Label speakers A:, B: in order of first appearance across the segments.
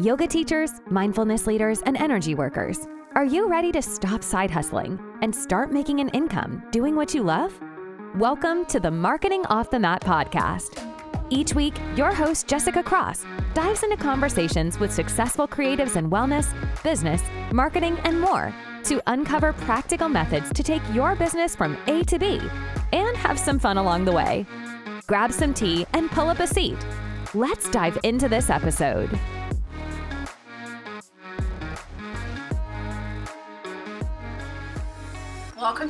A: Yoga teachers, mindfulness leaders, and energy workers, are you ready to stop side hustling and start making an income doing what you love? Welcome to the Marketing Off the Mat podcast. Each week, your host, Jessica Cross, dives into conversations with successful creatives in wellness, business, marketing, and more to uncover practical methods to take your business from A to B and have some fun along the way. Grab some tea and pull up a seat. Let's dive into this episode.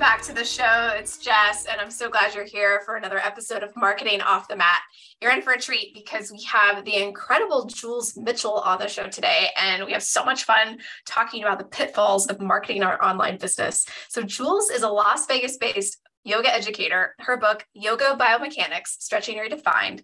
B: Back to the show. It's Jess, and I'm so glad you're here for another episode of Marketing Off the Mat. You're in for a treat because we have the incredible Jules Mitchell on the show today, and we have so much fun talking about the pitfalls of marketing our online business. So, Jules is a Las Vegas based yoga educator. Her book, Yoga Biomechanics Stretching Redefined,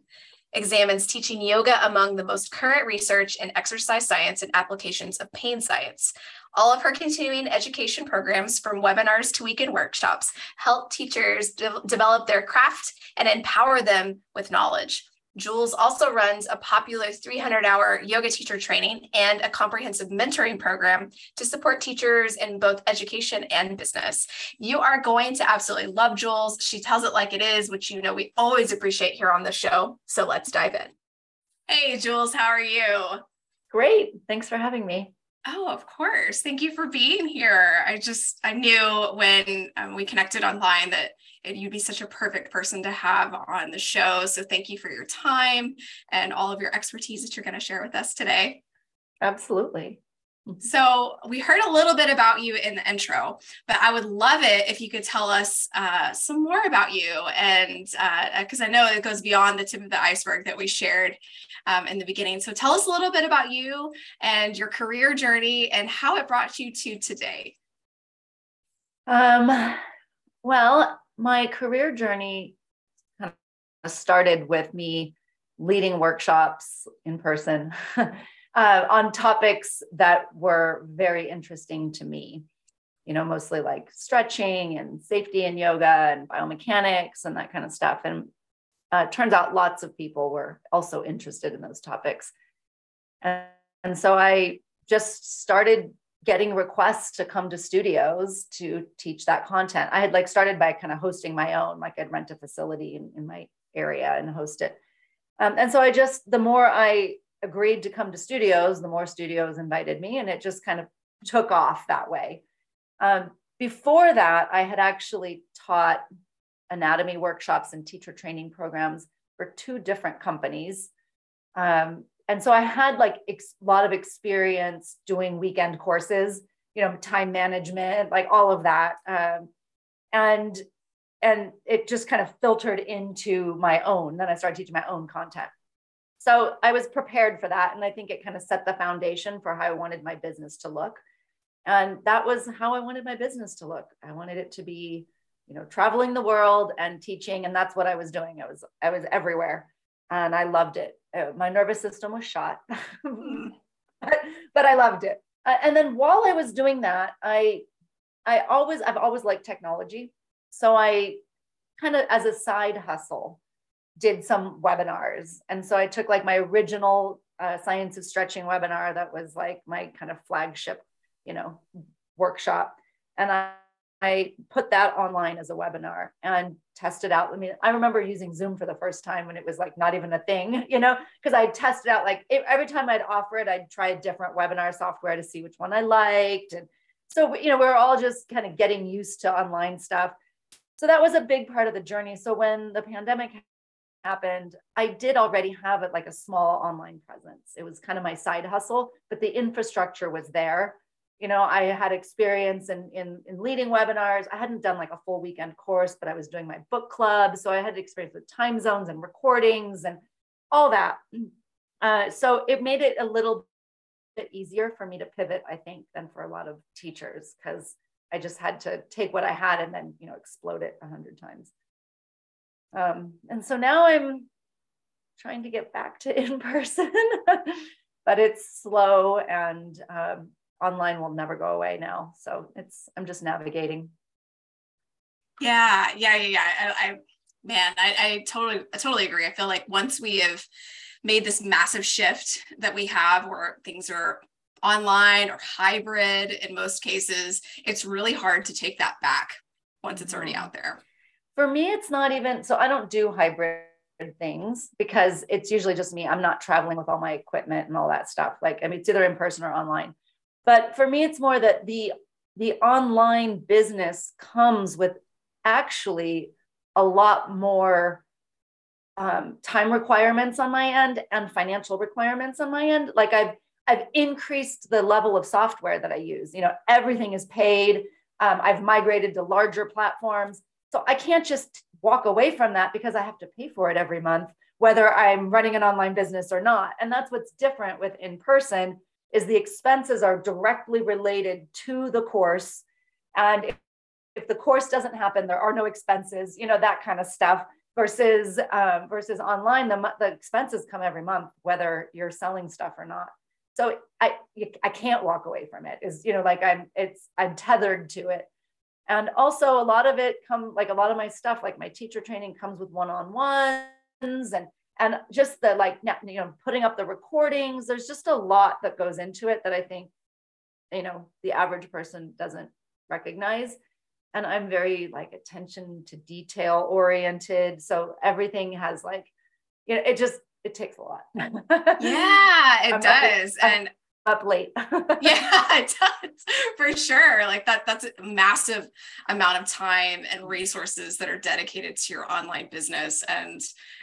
B: examines teaching yoga among the most current research in exercise science and applications of pain science. All of her continuing education programs, from webinars to weekend workshops, help teachers de- develop their craft and empower them with knowledge. Jules also runs a popular 300 hour yoga teacher training and a comprehensive mentoring program to support teachers in both education and business. You are going to absolutely love Jules. She tells it like it is, which you know we always appreciate here on the show. So let's dive in. Hey, Jules, how are you?
C: Great. Thanks for having me.
B: Oh, of course. Thank you for being here. I just, I knew when um, we connected online that you'd be such a perfect person to have on the show. So thank you for your time and all of your expertise that you're going to share with us today.
C: Absolutely.
B: So we heard a little bit about you in the intro, but I would love it if you could tell us uh, some more about you, and because uh, I know it goes beyond the tip of the iceberg that we shared um, in the beginning. So tell us a little bit about you and your career journey and how it brought you to today.
C: Um, well, my career journey kind of started with me leading workshops in person. uh, on topics that were very interesting to me. You know, mostly like stretching and safety and yoga and biomechanics and that kind of stuff. And uh, turns out lots of people were also interested in those topics. And, and so I just started getting requests to come to studios to teach that content. I had like started by kind of hosting my own, like I'd rent a facility in, in my area and host it. Um, and so I just, the more I agreed to come to studios, the more studios invited me, and it just kind of took off that way. Um, before that, I had actually taught anatomy workshops and teacher training programs for two different companies. Um, and so I had like a ex- lot of experience doing weekend courses, you know, time management, like all of that. Um, and and it just kind of filtered into my own. Then I started teaching my own content. So I was prepared for that. And I think it kind of set the foundation for how I wanted my business to look. And that was how I wanted my business to look. I wanted it to be, you know, traveling the world and teaching. And that's what I was doing. I was, I was everywhere and I loved it. Uh, my nervous system was shot, but, but I loved it. Uh, and then while I was doing that, I, I always, I've always liked technology. So I kind of, as a side hustle, did some webinars. And so I took like my original uh, science of stretching webinar that was like my kind of flagship, you know, workshop. And I, I put that online as a webinar and tested out. I mean, I remember using Zoom for the first time when it was like not even a thing, you know, because I tested out like every time I'd offer it, I'd try a different webinar software to see which one I liked. And so, you know, we we're all just kind of getting used to online stuff. So that was a big part of the journey. So when the pandemic happened, I did already have it like a small online presence. It was kind of my side hustle, but the infrastructure was there. You know, I had experience in, in, in leading webinars. I hadn't done like a full weekend course, but I was doing my book club. So I had experience with time zones and recordings and all that. Uh, so it made it a little bit easier for me to pivot, I think, than for a lot of teachers because I just had to take what I had and then, you know, explode it a hundred times. Um, and so now I'm trying to get back to in person, but it's slow and um, online will never go away now. So it's, I'm just navigating.
B: Yeah, yeah, yeah, yeah. I, I man, I, I totally, I totally agree. I feel like once we have made this massive shift that we have where things are online or hybrid in most cases, it's really hard to take that back once it's already mm-hmm. out there.
C: For me, it's not even so I don't do hybrid things because it's usually just me. I'm not traveling with all my equipment and all that stuff. Like, I mean, it's either in person or online. But for me, it's more that the the online business comes with actually a lot more um, time requirements on my end and financial requirements on my end. Like I've I've increased the level of software that I use. You know, everything is paid. Um, I've migrated to larger platforms, so I can't just walk away from that because I have to pay for it every month, whether I'm running an online business or not. And that's what's different with in person is the expenses are directly related to the course, and if, the course doesn't happen, there are no expenses. You know that kind of stuff versus um, versus online the, the expenses come every month whether you're selling stuff or not so i i can't walk away from it is you know like i'm it's i'm tethered to it and also a lot of it come like a lot of my stuff like my teacher training comes with one-on-ones and and just the like you know putting up the recordings there's just a lot that goes into it that i think you know the average person doesn't recognize and I'm very like attention to detail oriented. So everything has like, you know, it just it takes a lot.
B: yeah, it I'm does. And
C: up late.
B: yeah, it does for sure. Like that, that's a massive amount of time and resources that are dedicated to your online business. And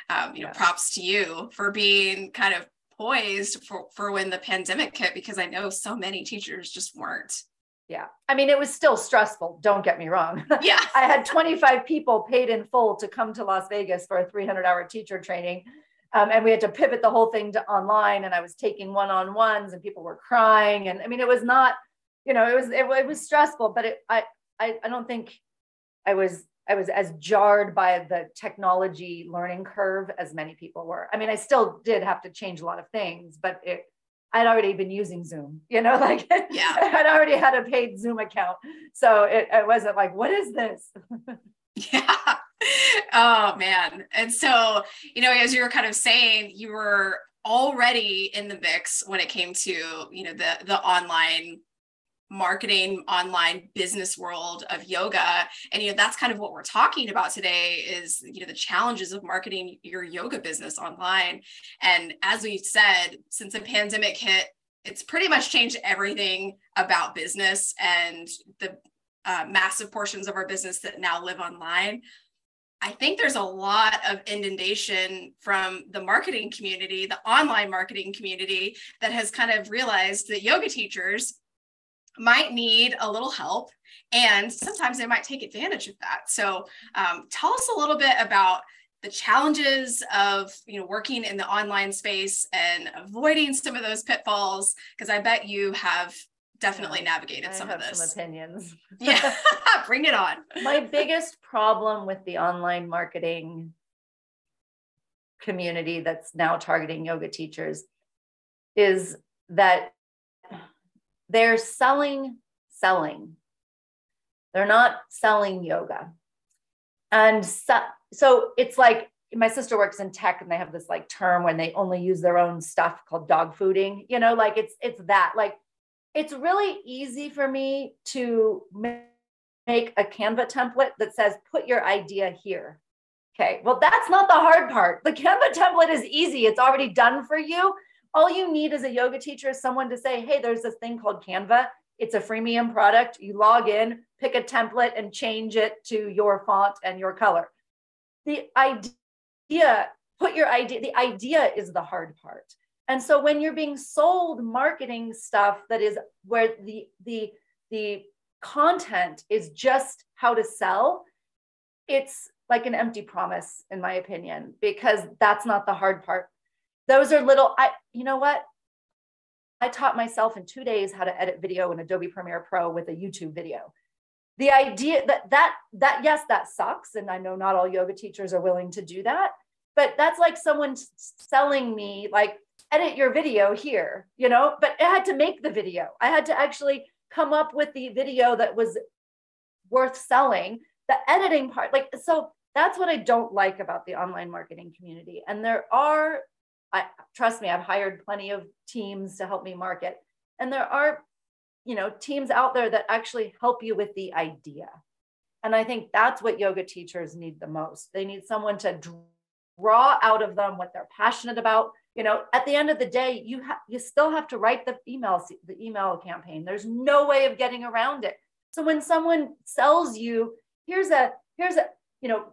B: um, you know, yeah. props to you for being kind of poised for, for when the pandemic hit, because I know so many teachers just weren't.
C: Yeah. I mean, it was still stressful. Don't get me wrong.
B: Yeah.
C: I had 25 people paid in full to come to Las Vegas for a 300 hour teacher training. Um, and we had to pivot the whole thing to online. And I was taking one on ones and people were crying. And I mean, it was not, you know, it was, it, it was stressful, but it, I, I, I don't think I was, I was as jarred by the technology learning curve as many people were. I mean, I still did have to change a lot of things, but it, I'd already been using Zoom, you know, like
B: yeah.
C: I'd already had a paid Zoom account. So it, it wasn't like, what is this?
B: yeah. Oh man. And so, you know, as you were kind of saying, you were already in the mix when it came to, you know, the the online marketing online business world of yoga. And you know that's kind of what we're talking about today is you know the challenges of marketing your yoga business online. And as we said since the pandemic hit it's pretty much changed everything about business and the uh, massive portions of our business that now live online I think there's a lot of inundation from the marketing community, the online marketing community, that has kind of realized that yoga teachers might need a little help and sometimes they might take advantage of that. So um, tell us a little bit about the challenges of you know working in the online space and avoiding some of those pitfalls because i bet you have definitely navigated
C: I
B: some
C: of
B: this
C: some opinions
B: yeah bring it on
C: my biggest problem with the online marketing community that's now targeting yoga teachers is that they're selling, selling. They're not selling yoga. And so, so it's like my sister works in tech and they have this like term when they only use their own stuff called dog fooding, you know, like it's it's that like it's really easy for me to make a Canva template that says put your idea here. Okay, well, that's not the hard part. The Canva template is easy, it's already done for you all you need as a yoga teacher is someone to say, hey, there's this thing called Canva. It's a freemium product. You log in, pick a template, and change it to your font and your color. The idea, put your idea, the idea is the hard part. And so when you're being sold marketing stuff that is where the the the content is just how to sell, it's like an empty promise, in my opinion, because that's not the hard part. Those are little i you know what? I taught myself in two days how to edit video in adobe premiere pro with a youtube video. The idea that that that yes that sucks and i know not all yoga teachers are willing to do that but that's like someone selling me like edit your video here you know but i had to make the video i had to actually come up with the video that was worth selling the editing part like so that's what i don't like about the online marketing community and there are I trust me, I've hired plenty of teams to help me market. And there are, you know, teams out there that actually help you with the idea. And I think that's what yoga teachers need the most. They need someone to draw out of them what they're passionate about. You know, at the end of the day, you have you still have to write the email the email campaign. There's no way of getting around it. So when someone sells you, here's a here's a you know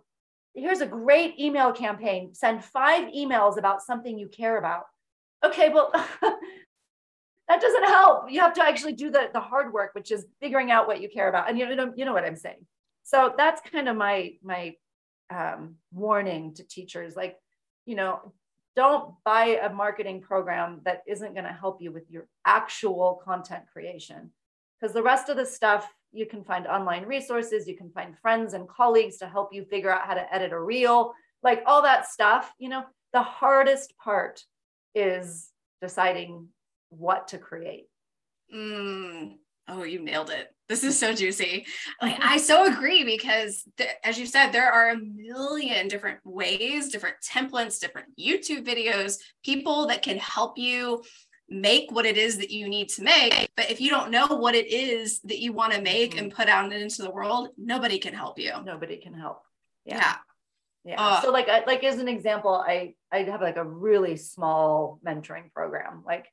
C: here's a great email campaign. Send five emails about something you care about. Okay, well, that doesn't help. You have to actually do the, the hard work, which is figuring out what you care about. And you know, you know what I'm saying. So that's kind of my my um, warning to teachers. Like, you know, don't buy a marketing program that isn't going to help you with your actual content creation, because the rest of the stuff you can find online resources, you can find friends and colleagues to help you figure out how to edit a reel, like all that stuff. You know, the hardest part is deciding what to create.
B: Mm. Oh, you nailed it. This is so juicy. Like, I so agree because, th- as you said, there are a million different ways, different templates, different YouTube videos, people that can help you make what it is that you need to make. But if you don't know what it is that you want to make mm-hmm. and put out into the world, nobody can help you.
C: Nobody can help. Yeah. Yeah. yeah. Uh, so like, like as an example, I, I have like a really small mentoring program. Like,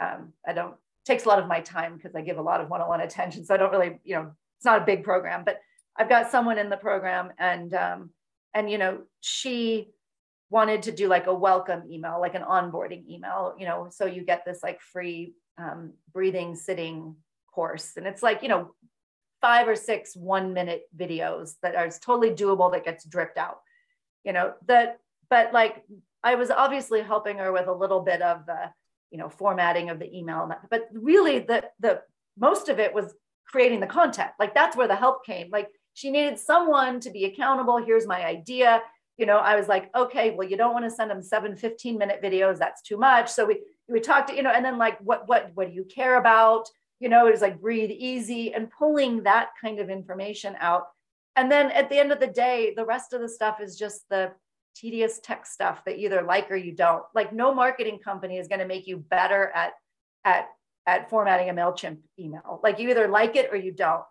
C: um, I don't, takes a lot of my time because I give a lot of one-on-one attention. So I don't really, you know, it's not a big program, but I've got someone in the program and, um, and, you know, she, wanted to do like a welcome email, like an onboarding email, you know, so you get this like free um, breathing sitting course. And it's like, you know, five or six one minute videos that are totally doable that gets dripped out, you know, that, but like I was obviously helping her with a little bit of the, you know, formatting of the email, but really the, the, most of it was creating the content. Like that's where the help came. Like she needed someone to be accountable. Here's my idea you know, I was like, okay, well, you don't want to send them seven 15 minute videos. That's too much. So we, we talked, you know, and then like, what, what, what do you care about? You know, it was like breathe easy and pulling that kind of information out. And then at the end of the day, the rest of the stuff is just the tedious tech stuff that either like or you don't. Like no marketing company is going to make you better at, at, at formatting a MailChimp email. Like you either like it or you don't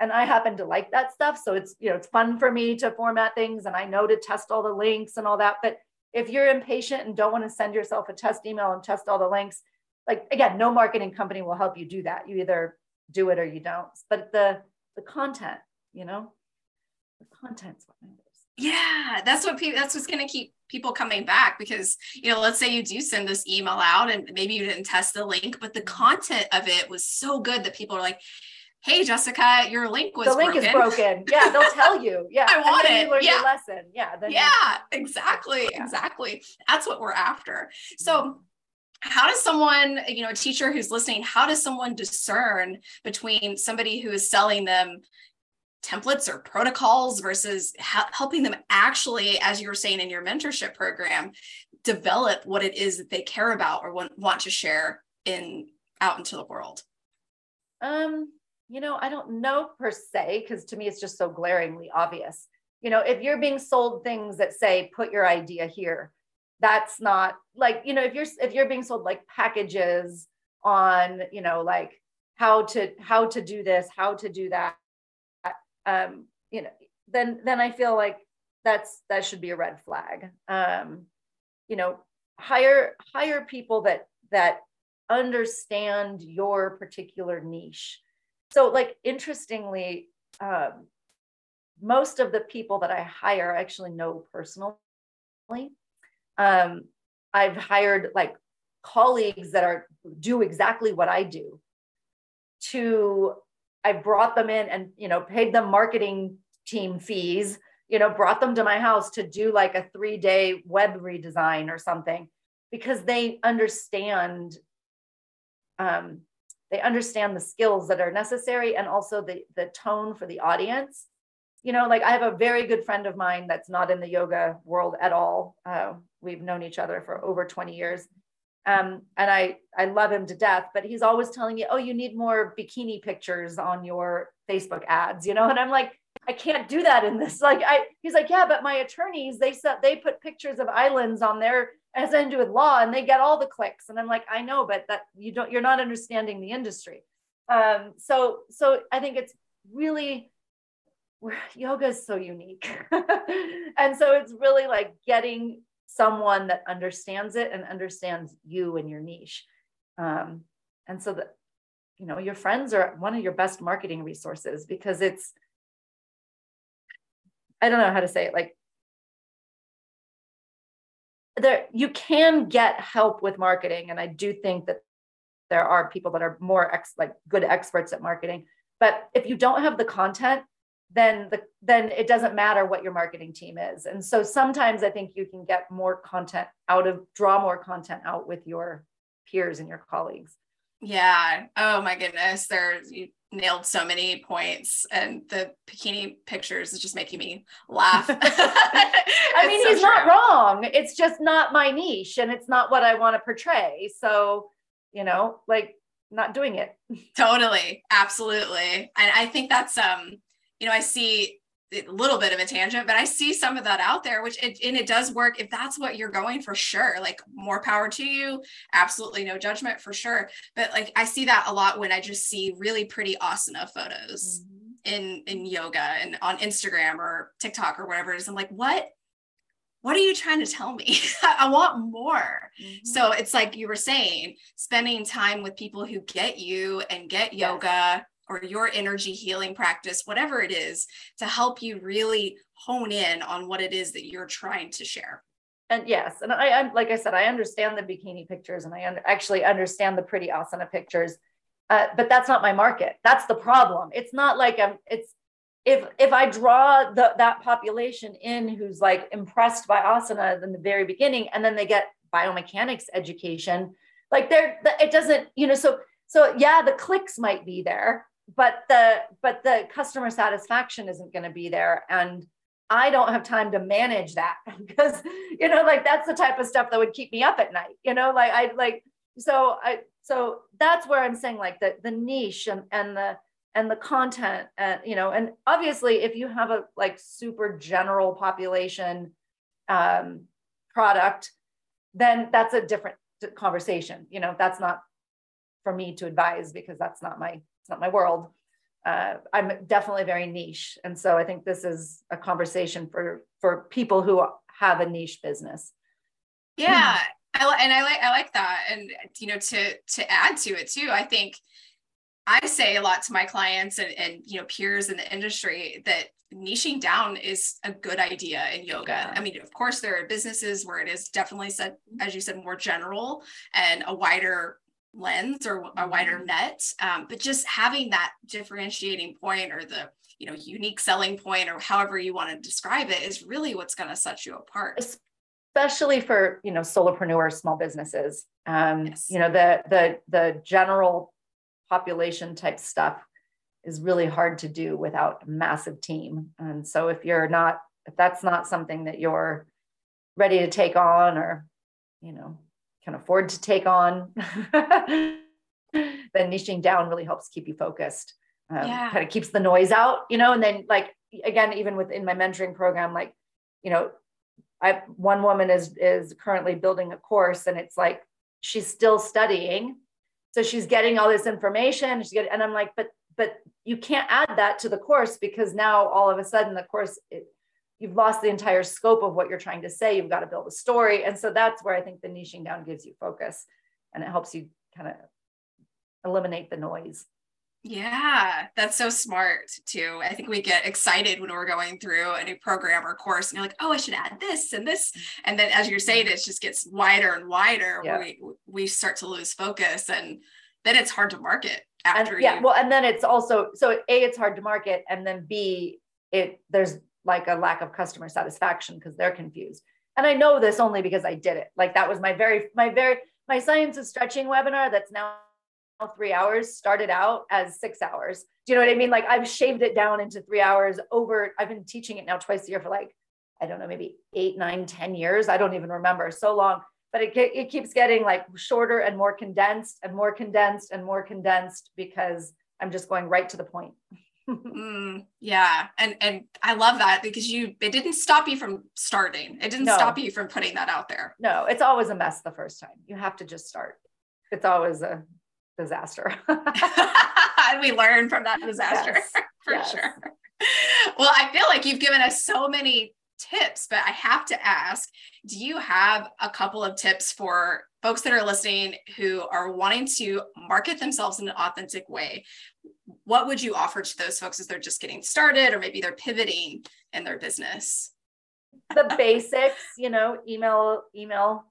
C: and I happen to like that stuff. So it's, you know, it's fun for me to format things and I know to test all the links and all that. But if you're impatient and don't want to send yourself a test email and test all the links, like again, no marketing company will help you do that. You either do it or you don't. But the the content, you know, the content's what matters.
B: Yeah, that's what people that's what's gonna keep people coming back because you know let's say you do send this email out and maybe you didn't test the link but the mm-hmm. content of it was so good that people are like hey jessica your link was
C: the link
B: broken.
C: is broken. yeah they'll tell you. Yeah
B: i want it.
C: you learn
B: yeah.
C: your lesson. Yeah
B: yeah exactly yeah. exactly. That's what we're after. Mm-hmm. So how does someone you know a teacher who's listening how does someone discern between somebody who is selling them templates or protocols versus ha- helping them actually as you were saying in your mentorship program develop what it is that they care about or want, want to share in out into the world
C: um you know, I don't know per se, because to me it's just so glaringly obvious. You know, if you're being sold things that say, put your idea here, that's not like, you know, if you're if you're being sold like packages on, you know, like how to how to do this, how to do that, um, you know, then then I feel like that's that should be a red flag. Um, you know, hire hire people that that understand your particular niche so like interestingly um, most of the people that i hire I actually know personally um, i've hired like colleagues that are do exactly what i do to i brought them in and you know paid them marketing team fees you know brought them to my house to do like a three day web redesign or something because they understand um, they understand the skills that are necessary and also the the tone for the audience. You know like i have a very good friend of mine that's not in the yoga world at all. Uh, we've known each other for over 20 years um, and i i love him to death but he's always telling me oh you need more bikini pictures on your facebook ads you know and i'm like i can't do that in this like i he's like yeah but my attorneys they said they put pictures of islands on their as to do with law and they get all the clicks. And I'm like, I know, but that you don't, you're not understanding the industry. Um, so, so I think it's really, yoga is so unique. and so it's really like getting someone that understands it and understands you and your niche. Um, and so that, you know, your friends are one of your best marketing resources because it's, I don't know how to say it, like there you can get help with marketing and i do think that there are people that are more ex, like good experts at marketing but if you don't have the content then the then it doesn't matter what your marketing team is and so sometimes i think you can get more content out of draw more content out with your peers and your colleagues
B: yeah oh my goodness there's you nailed so many points and the bikini pictures is just making me laugh.
C: I mean, so he's true. not wrong. It's just not my niche and it's not what I want to portray. So, you know, like not doing it.
B: Totally. Absolutely. And I think that's um, you know, I see a little bit of a tangent, but I see some of that out there, which it, and it does work. If that's what you're going for sure, like more power to you. Absolutely no judgment for sure. But like I see that a lot when I just see really pretty asana photos mm-hmm. in in yoga and on Instagram or TikTok or whatever it is. I'm like, what? What are you trying to tell me? I want more. Mm-hmm. So it's like you were saying, spending time with people who get you and get yes. yoga or your energy healing practice, whatever it is, to help you really hone in on what it is that you're trying to share.
C: And yes, and I, I like I said, I understand the bikini pictures and I un- actually understand the pretty asana pictures, uh, but that's not my market. That's the problem. It's not like I'm. It's if if I draw the, that population in who's like impressed by asana in the very beginning, and then they get biomechanics education, like they're it doesn't you know so so yeah the clicks might be there but the but the customer satisfaction isn't going to be there and i don't have time to manage that because you know like that's the type of stuff that would keep me up at night you know like i like so i so that's where i'm saying like the the niche and, and the and the content and you know and obviously if you have a like super general population um product then that's a different conversation you know that's not for me to advise because that's not my it's not my world. Uh, I'm definitely very niche, and so I think this is a conversation for for people who have a niche business.
B: Yeah, I and I like I like that, and you know to to add to it too, I think I say a lot to my clients and and you know peers in the industry that niching down is a good idea in yoga. Yeah. I mean, of course, there are businesses where it is definitely said, as you said, more general and a wider lens or a wider mm-hmm. net um, but just having that differentiating point or the you know unique selling point or however you want to describe it is really what's going to set you apart
C: especially for you know solopreneur small businesses um, yes. you know the the the general population type stuff is really hard to do without a massive team and so if you're not if that's not something that you're ready to take on or you know can afford to take on, then niching down really helps keep you focused. Um, yeah. Kind of keeps the noise out, you know. And then, like again, even within my mentoring program, like you know, I one woman is is currently building a course, and it's like she's still studying, so she's getting all this information. She's getting, and I'm like, but but you can't add that to the course because now all of a sudden the course it, you've lost the entire scope of what you're trying to say. You've got to build a story. And so that's where I think the niching down gives you focus and it helps you kind of eliminate the noise.
B: Yeah, that's so smart too. I think we get excited when we're going through a new program or course and you're like, oh, I should add this and this. And then as you're saying, it just gets wider and wider yeah. we, we start to lose focus and then it's hard to market after
C: and, yeah, you. well, and then it's also so A, it's hard to market, and then B, it there's like a lack of customer satisfaction because they're confused. And I know this only because I did it. Like that was my very, my very, my science of stretching webinar that's now three hours started out as six hours. Do you know what I mean? Like I've shaved it down into three hours over, I've been teaching it now twice a year for like, I don't know, maybe eight, nine, ten years. I don't even remember so long, but it, it keeps getting like shorter and more condensed and more condensed and more condensed because I'm just going right to the point.
B: mm, yeah. And and I love that because you it didn't stop you from starting. It didn't no. stop you from putting that out there.
C: No, it's always a mess the first time. You have to just start. It's always a disaster.
B: we learn from that disaster yes. for yes. sure. Well, I feel like you've given us so many tips, but I have to ask do you have a couple of tips for folks that are listening who are wanting to market themselves in an authentic way? What would you offer to those folks as they're just getting started or maybe they're pivoting in their business?
C: The basics, you know, email, email,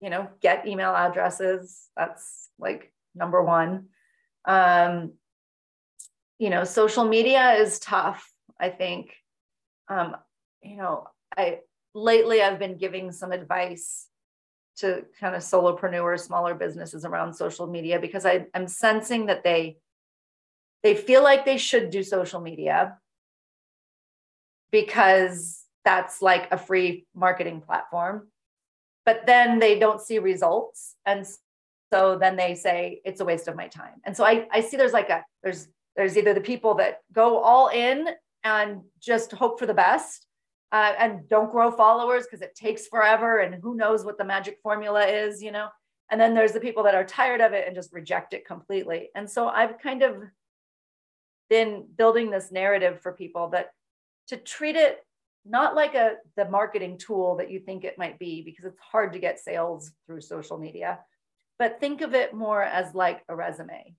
C: you know, get email addresses. That's like number one. Um, you know, social media is tough, I think. Um, you know, I lately I've been giving some advice to kind of solopreneurs, smaller businesses around social media because I, I'm sensing that they they feel like they should do social media because that's like a free marketing platform. But then they don't see results. And so then they say it's a waste of my time. And so I, I see there's like a there's there's either the people that go all in and just hope for the best uh, and don't grow followers because it takes forever and who knows what the magic formula is, you know. And then there's the people that are tired of it and just reject it completely. And so I've kind of been building this narrative for people that to treat it not like a the marketing tool that you think it might be because it's hard to get sales through social media but think of it more as like a resume.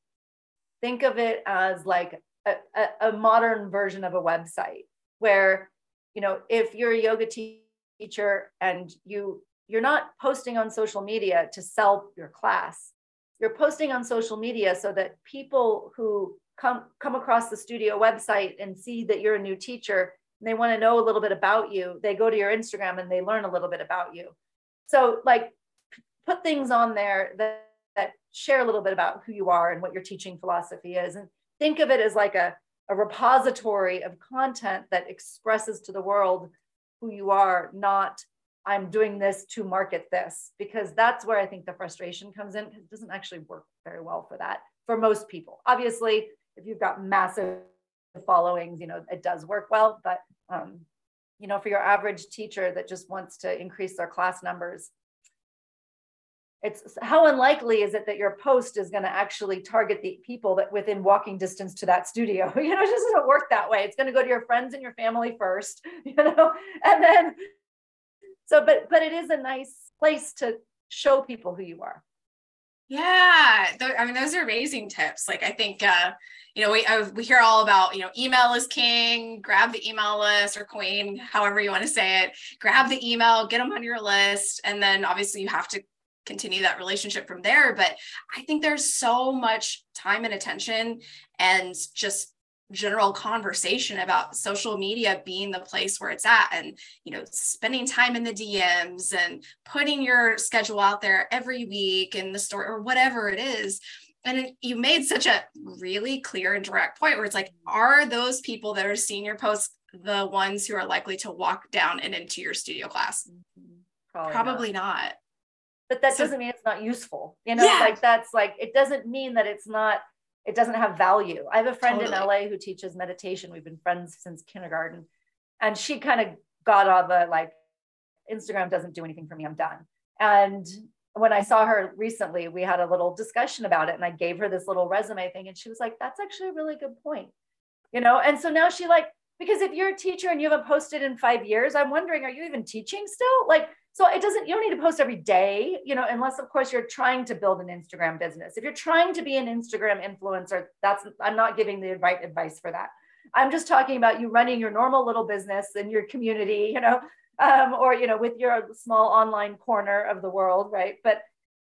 C: Think of it as like a, a, a modern version of a website where you know if you're a yoga teacher and you you're not posting on social media to sell your class you're posting on social media so that people who come come across the studio website and see that you're a new teacher and they want to know a little bit about you they go to your instagram and they learn a little bit about you so like put things on there that, that share a little bit about who you are and what your teaching philosophy is and think of it as like a a repository of content that expresses to the world who you are, not I'm doing this to market this, because that's where I think the frustration comes in. It doesn't actually work very well for that for most people. Obviously, if you've got massive followings, you know, it does work well, but um, you know, for your average teacher that just wants to increase their class numbers, it's how unlikely is it that your post is going to actually target the people that within walking distance to that studio? You know it just doesn't work that way. It's going to go to your friends and your family first you know and then so but but it is a nice place to show people who you are
B: yeah th- i mean those are amazing tips like i think uh you know we I, we hear all about you know email is king grab the email list or queen however you want to say it grab the email get them on your list and then obviously you have to continue that relationship from there. But I think there's so much time and attention and just general conversation about social media being the place where it's at and you know spending time in the DMs and putting your schedule out there every week in the store or whatever it is and you made such a really clear and direct point where it's like are those people that are seeing your posts the ones who are likely to walk down and into your studio class mm-hmm. probably, probably not. not
C: but that so, doesn't mean it's not useful you know yeah. like that's like it doesn't mean that it's not it doesn't have value. I have a friend totally. in la who teaches meditation. We've been friends since kindergarten. And she kind of got all the like instagram doesn't do anything for me i'm done. And when i saw her recently we had a little discussion about it and i gave her this little resume thing and she was like that's actually a really good point you know? And so now she like because if you're a teacher and you haven't posted in five years i'm wondering are you even teaching still? Like so it doesn't, you don't need to post every day, you know, unless of course you're trying to build an Instagram business. If you're trying to be an Instagram influencer, that's, I'm not giving the right advice for that. I'm just talking about you running your normal little business in your community, you know, um, or, you know, with your small online corner of the world. Right. But,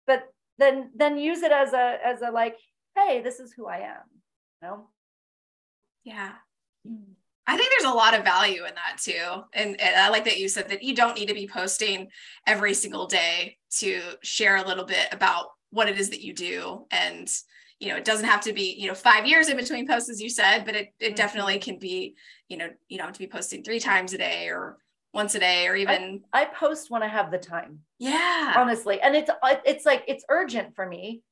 C: but then, then use it as a, as a like, Hey, this is who I am. You know?
B: Yeah. Mm. I think there's a lot of value in that too. And, and, I like that you said that you don't need to be posting every single day to share a little bit about what it is that you do. And, you know, it doesn't have to be, you know, five years in between posts, as you said, but it, it mm-hmm. definitely can be, you know, you don't have to be posting three times a day or once a day or even.
C: I, I post when I have the time.
B: Yeah.
C: Honestly. And it's, it's like, it's urgent for me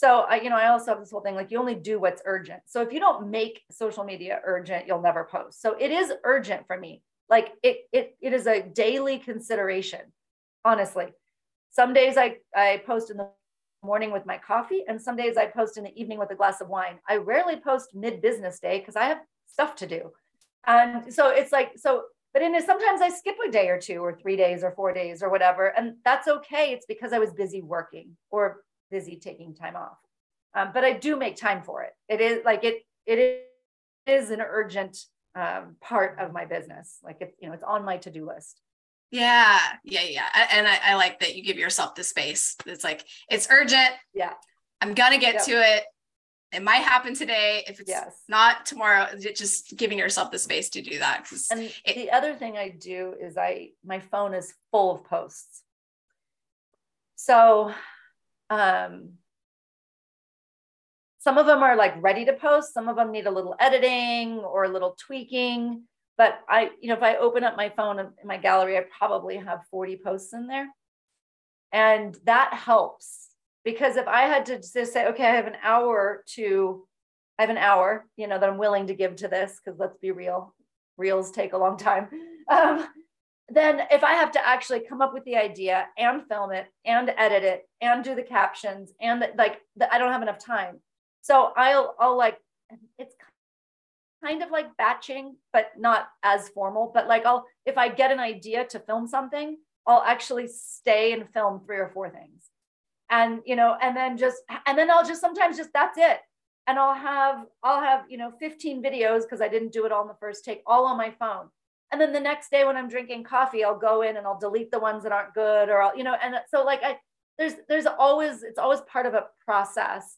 C: So I, you know, I also have this whole thing like you only do what's urgent. So if you don't make social media urgent, you'll never post. So it is urgent for me. Like it, it, it is a daily consideration. Honestly, some days I, I post in the morning with my coffee, and some days I post in the evening with a glass of wine. I rarely post mid business day because I have stuff to do. And so it's like, so, but in sometimes I skip a day or two or three days or four days or whatever. And that's okay. It's because I was busy working or busy taking time off. Um, but I do make time for it. It is like it, it is an urgent um, part of my business. Like it's, you know, it's on my to-do list.
B: Yeah, yeah, yeah. And I, I, like that you give yourself the space. It's like it's urgent.
C: Yeah.
B: I'm gonna get yep. to it. It might happen today. If it's yes. not tomorrow, just giving yourself the space to do that.
C: And it, the other thing I do is I my phone is full of posts. So um some of them are like ready to post, some of them need a little editing or a little tweaking but I, you know, if I open up my phone in my gallery, I probably have 40 posts in there. And that helps because if I had to just say, okay, I have an hour to, I have an hour, you know, that I'm willing to give to this, because let's be real, reels take a long time. Um, then if I have to actually come up with the idea and film it and edit it and do the captions and the, like the, I don't have enough time. So I'll I'll like it's kind of like batching, but not as formal. But like I'll, if I get an idea to film something, I'll actually stay and film three or four things. And, you know, and then just, and then I'll just sometimes just, that's it. And I'll have, I'll have, you know, 15 videos because I didn't do it all in the first take, all on my phone. And then the next day when I'm drinking coffee, I'll go in and I'll delete the ones that aren't good or I'll, you know, and so like I, there's, there's always, it's always part of a process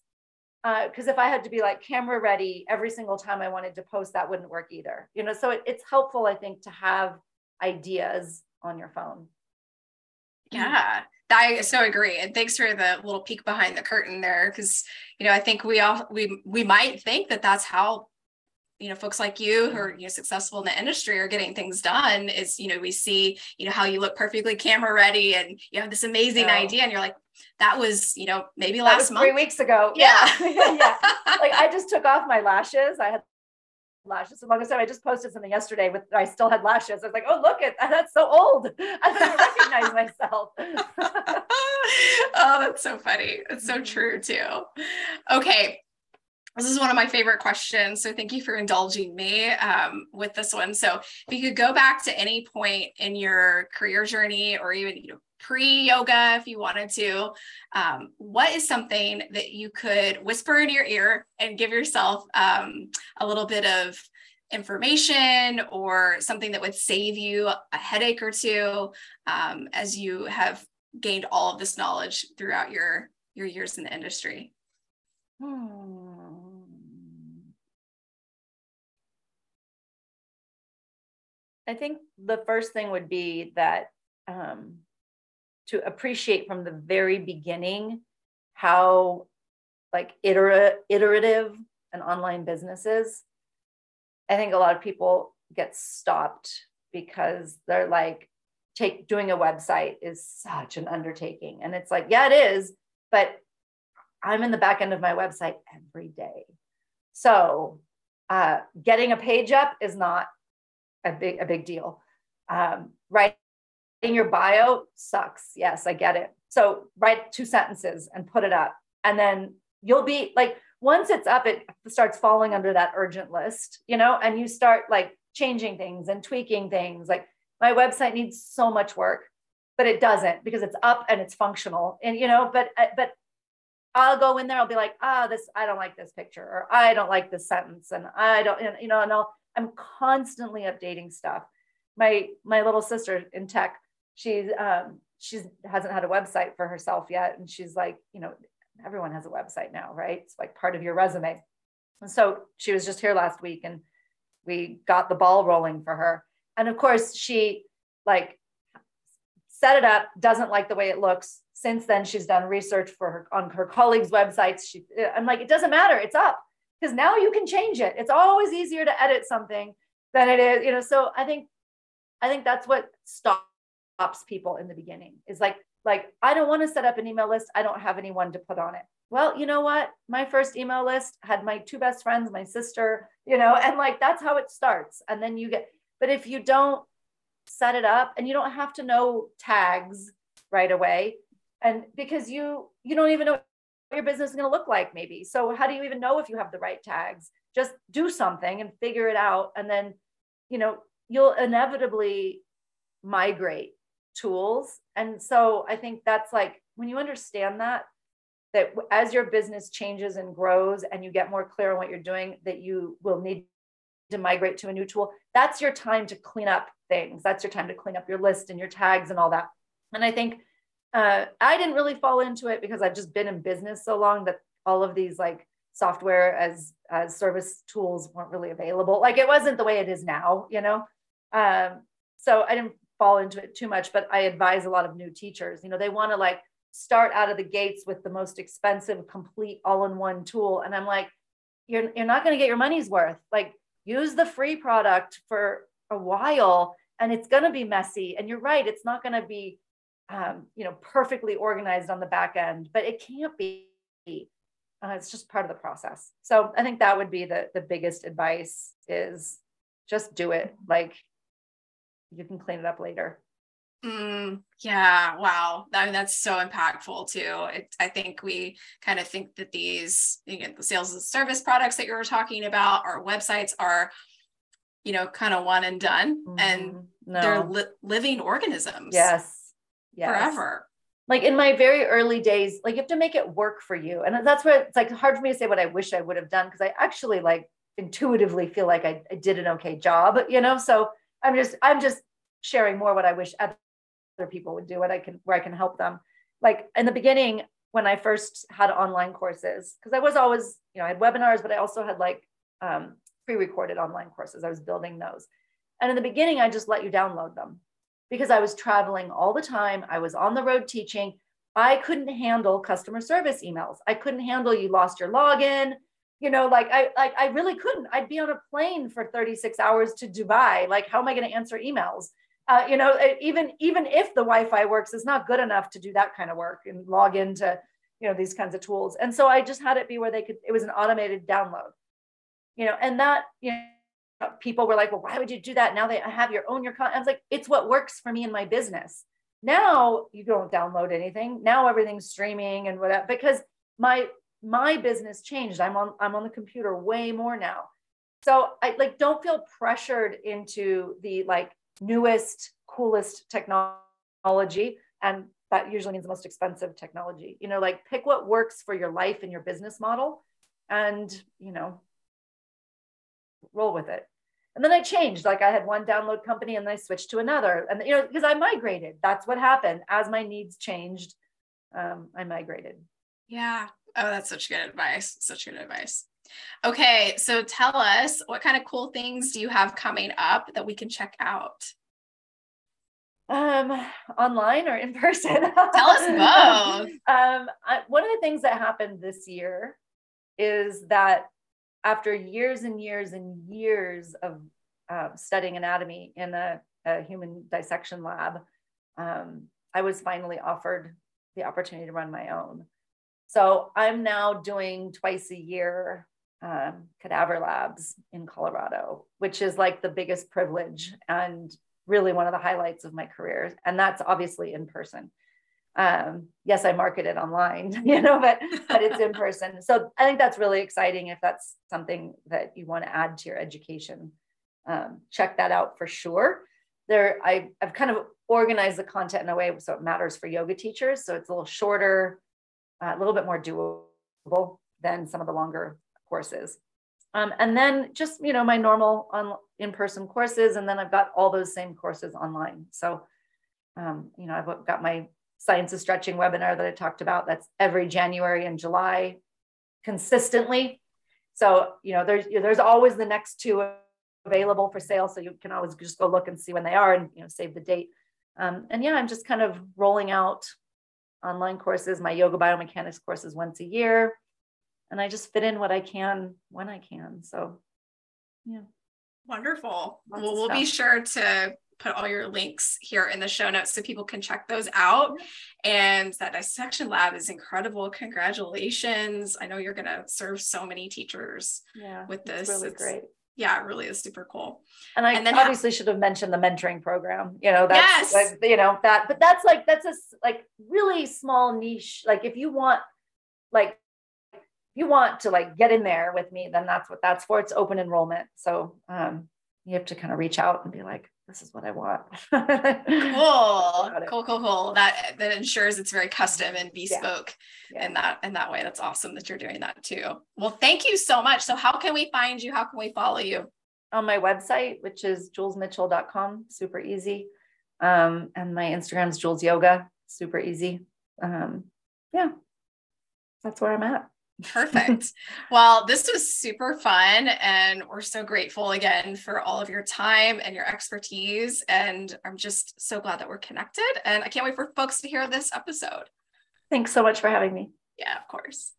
C: because uh, if I had to be like camera ready every single time I wanted to post, that wouldn't work either. You know, so it, it's helpful, I think, to have ideas on your phone.
B: Yeah, I so agree. And thanks for the little peek behind the curtain there, because you know I think we all we we might think that that's how you know folks like you who are you know successful in the industry are getting things done is you know we see you know how you look perfectly camera ready and you have this amazing idea and you're like that was you know maybe that last month
C: three weeks ago yeah yeah. yeah like i just took off my lashes i had lashes so long as I just posted something yesterday with I still had lashes. I was like, oh look at that's so old. I don't recognize myself.
B: oh, that's so funny. It's so mm-hmm. true too. Okay this is one of my favorite questions. So thank you for indulging me um, with this one. So if you could go back to any point in your career journey or even you know, pre-yoga if you wanted to, um, what is something that you could whisper in your ear and give yourself um, a little bit of information or something that would save you a headache or two um, as you have gained all of this knowledge throughout your your years in the industry? Hmm.
C: I think the first thing would be that um, to appreciate from the very beginning how like itera- iterative an online business is. I think a lot of people get stopped because they're like, take doing a website is such an undertaking. And it's like, yeah, it is, but I'm in the back end of my website every day. So uh, getting a page up is not a big a big deal. Um, writing your bio sucks. Yes, I get it. So write two sentences and put it up, and then you'll be like once it's up, it starts falling under that urgent list, you know, and you start like changing things and tweaking things. Like my website needs so much work, but it doesn't because it's up and it's functional. And you know, but uh, but I'll go in there. I'll be like, ah, oh, this I don't like this picture, or I don't like this sentence, and I don't, you know, and I'll I'm constantly updating stuff. My my little sister in tech, she's um, she's hasn't had a website for herself yet, and she's like, you know, everyone has a website now, right? It's like part of your resume. And so she was just here last week, and we got the ball rolling for her. And of course, she like set it up, doesn't like the way it looks. Since then, she's done research for her on her colleagues' websites. She, I'm like, it doesn't matter, it's up because now you can change it. It's always easier to edit something than it is, you know. So I think I think that's what stops people in the beginning is like like, I don't want to set up an email list. I don't have anyone to put on it. Well, you know what? My first email list had my two best friends, my sister, you know, and like that's how it starts. And then you get, but if you don't set it up and you don't have to know tags right away, and because you you don't even know your business is going to look like maybe. So how do you even know if you have the right tags? Just do something and figure it out and then you know you'll inevitably migrate tools. And so i think that's like when you understand that that as your business changes and grows and you get more clear on what you're doing that you will need to migrate to a new tool that's your time to clean up things. That's your time to clean up your list and your tags and all that. And i think uh, I didn't really fall into it because I've just been in business so long that all of these like software as as service tools weren't really available. Like it wasn't the way it is now, you know. Um, so I didn't fall into it too much, but I advise a lot of new teachers. You know, they want to like start out of the gates with the most expensive, complete all-in-one tool, and I'm like, you're you're not going to get your money's worth. Like use the free product for a while, and it's going to be messy. And you're right, it's not going to be um, you know, perfectly organized on the back end, but it can't be. Uh, it's just part of the process. So I think that would be the the biggest advice is just do it. Like you can clean it up later.
B: Mm, yeah. Wow. I mean, that's so impactful too. It, I think we kind of think that these, you know, the sales and service products that you were talking about, our websites are, you know, kind of one and done, mm-hmm. and no. they're li- living organisms.
C: Yes
B: yes. forever.
C: Like in my very early days, like you have to make it work for you. And that's where it's like hard for me to say what I wish I would have done because I actually like intuitively feel like I, I did an okay job, you know? So I'm just, I'm just sharing more what I wish other people would do, what I can, where I can help them. Like in the beginning, when I first had online courses, because I was always, you know, I had webinars, but I also had like um, pre-recorded online courses. I was building those. And in the beginning, I just let you download them because I was traveling all the time. I was on the road teaching. I couldn't handle customer service emails. I couldn't handle you lost your login. You know, like I like I really couldn't. I'd be on a plane for 36 hours to Dubai. Like, how am I going to answer emails? Uh, you know, even even if the Wi-Fi works, it's not good enough to do that kind of work and log into you know these kinds of tools. And so I just had it be where they could. It was an automated download. You know, and that you Uh, people were like, well, why would you do that? Now they have your own your content. I was like, it's what works for me in my business. Now you don't download anything. Now everything's streaming and whatever because my my business changed. I'm on I'm on the computer way more now. So I like don't feel pressured into the like newest, coolest technology. And that usually means the most expensive technology. You know, like pick what works for your life and your business model and you know roll with it and then I changed. Like I had one download company and I switched to another. And you know, because I migrated. That's what happened. As my needs changed, um, I migrated.
B: Yeah. Oh, that's such good advice. Such good advice. Okay, so tell us what kind of cool things do you have coming up that we can check out?
C: Um, online or in person?
B: tell us both.
C: um, I, one of the things that happened this year is that after years and years and years of uh, studying anatomy in a, a, human dissection lab, um, I was finally offered the opportunity to run my own. So I'm now doing twice a year um, cadaver labs in Colorado, which is like the biggest privilege and really one of the highlights of my career. And that's obviously in person um, yes, I market it online, you know, but but it's in person. So I think that's really exciting if that's something that you want to add to your education. Um, check that out for sure. There, I, I've kind of organized the content in a way so it matters for yoga teachers. So it's a little shorter, uh, a little bit more doable than some of the longer courses. Um, and then just you know my normal on in-person courses, and then I've got all those same courses online. So um, you know I've got my science of stretching webinar that I talked about. That's every January and July consistently. So, you know, there's, there's always the next two available for sale. So you can always just go look and see when they are and, you know, save the date. Um, and yeah, I'm just kind of rolling out online courses, my yoga biomechanics courses once a year. And I just fit in what I can when I can. So, yeah.
B: Wonderful. Well, we'll be sure to put all your links here in the show notes so people can check those out. And that dissection lab is incredible. Congratulations. I know you're going to serve so many teachers
C: yeah,
B: with this.
C: It's really
B: It's-
C: great.
B: Yeah, it really is super cool.
C: And I
B: And then
C: obviously should have mentioned the mentoring program. You know, that's
B: Yes.
C: like, you know that, but that's like that's a like really small niche. Like if you want, like, if you want to like get in there with me, then that's what that's for. It's open enrollment, so um, you have to kind of reach out and be like, this is what I want.
B: Cool. Cool, cool, cool. That that ensures it's very custom and bespoke
C: Yeah.
B: in that in that way. That's awesome that you're doing that too. Well, thank you so much. So how can we find you? How can we follow you?
C: on my website, which is julesmitchell.com, super easy. Um, and my Instagram's Jules Yoga, super easy. Um, yeah, that's where I'm at.
B: Perfect. well, this was super fun. And we're so grateful again for all of your time and your expertise. And I'm just so glad that we're connected. And I can't wait for folks to hear this episode.
C: Thanks so much for having me.
B: Yeah, of course.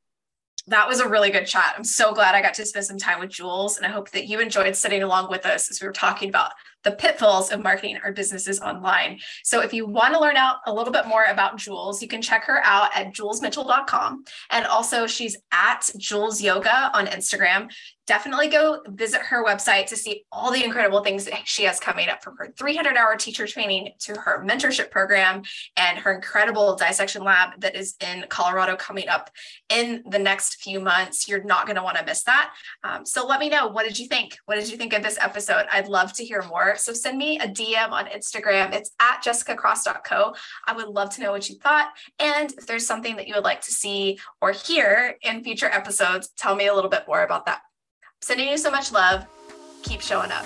B: That was a really good chat. I'm so glad I got to spend some time with Jules. And I hope that you enjoyed sitting along with us as we were talking about the pitfalls of marketing our businesses online. So if you want to learn out a little bit more about Jules, you can check her out at julesmitchell.com. And also she's at Jules Yoga on Instagram. Definitely go visit her website to see all the incredible things that she has coming up from her 300 hour teacher training to her mentorship program and her incredible dissection lab that is in Colorado coming up in the next few months. You're not going to want to miss that. Um, so let me know. What did you think? What did you think of this episode? I'd love to hear more. So send me a DM on Instagram. It's at jessicacross.co. I would love to know what you thought. And if there's something that you would like to see or hear in future episodes, tell me a little bit more about that. I'm Sending you so much love. Keep showing up.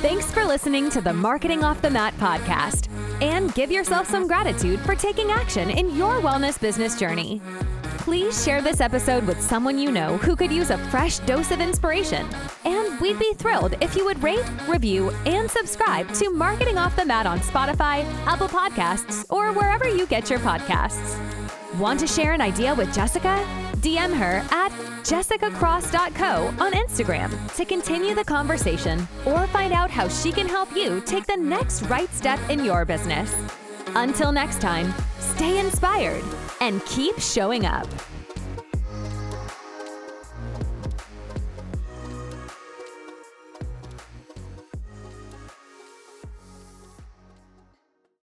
A: Thanks for listening to the Marketing Off the Mat podcast. And give yourself some gratitude for taking action in your wellness business journey. Please share this episode with someone you know who could use a fresh dose of inspiration. And we'd be thrilled if you would rate, review, and subscribe to Marketing Off the Mat on Spotify, Apple Podcasts, or wherever you get your podcasts. Want to share an idea with Jessica? DM her at jessicacross.co on Instagram to continue the conversation or find out how she can help you take the next right step in your business. Until next time, stay inspired and keep showing up.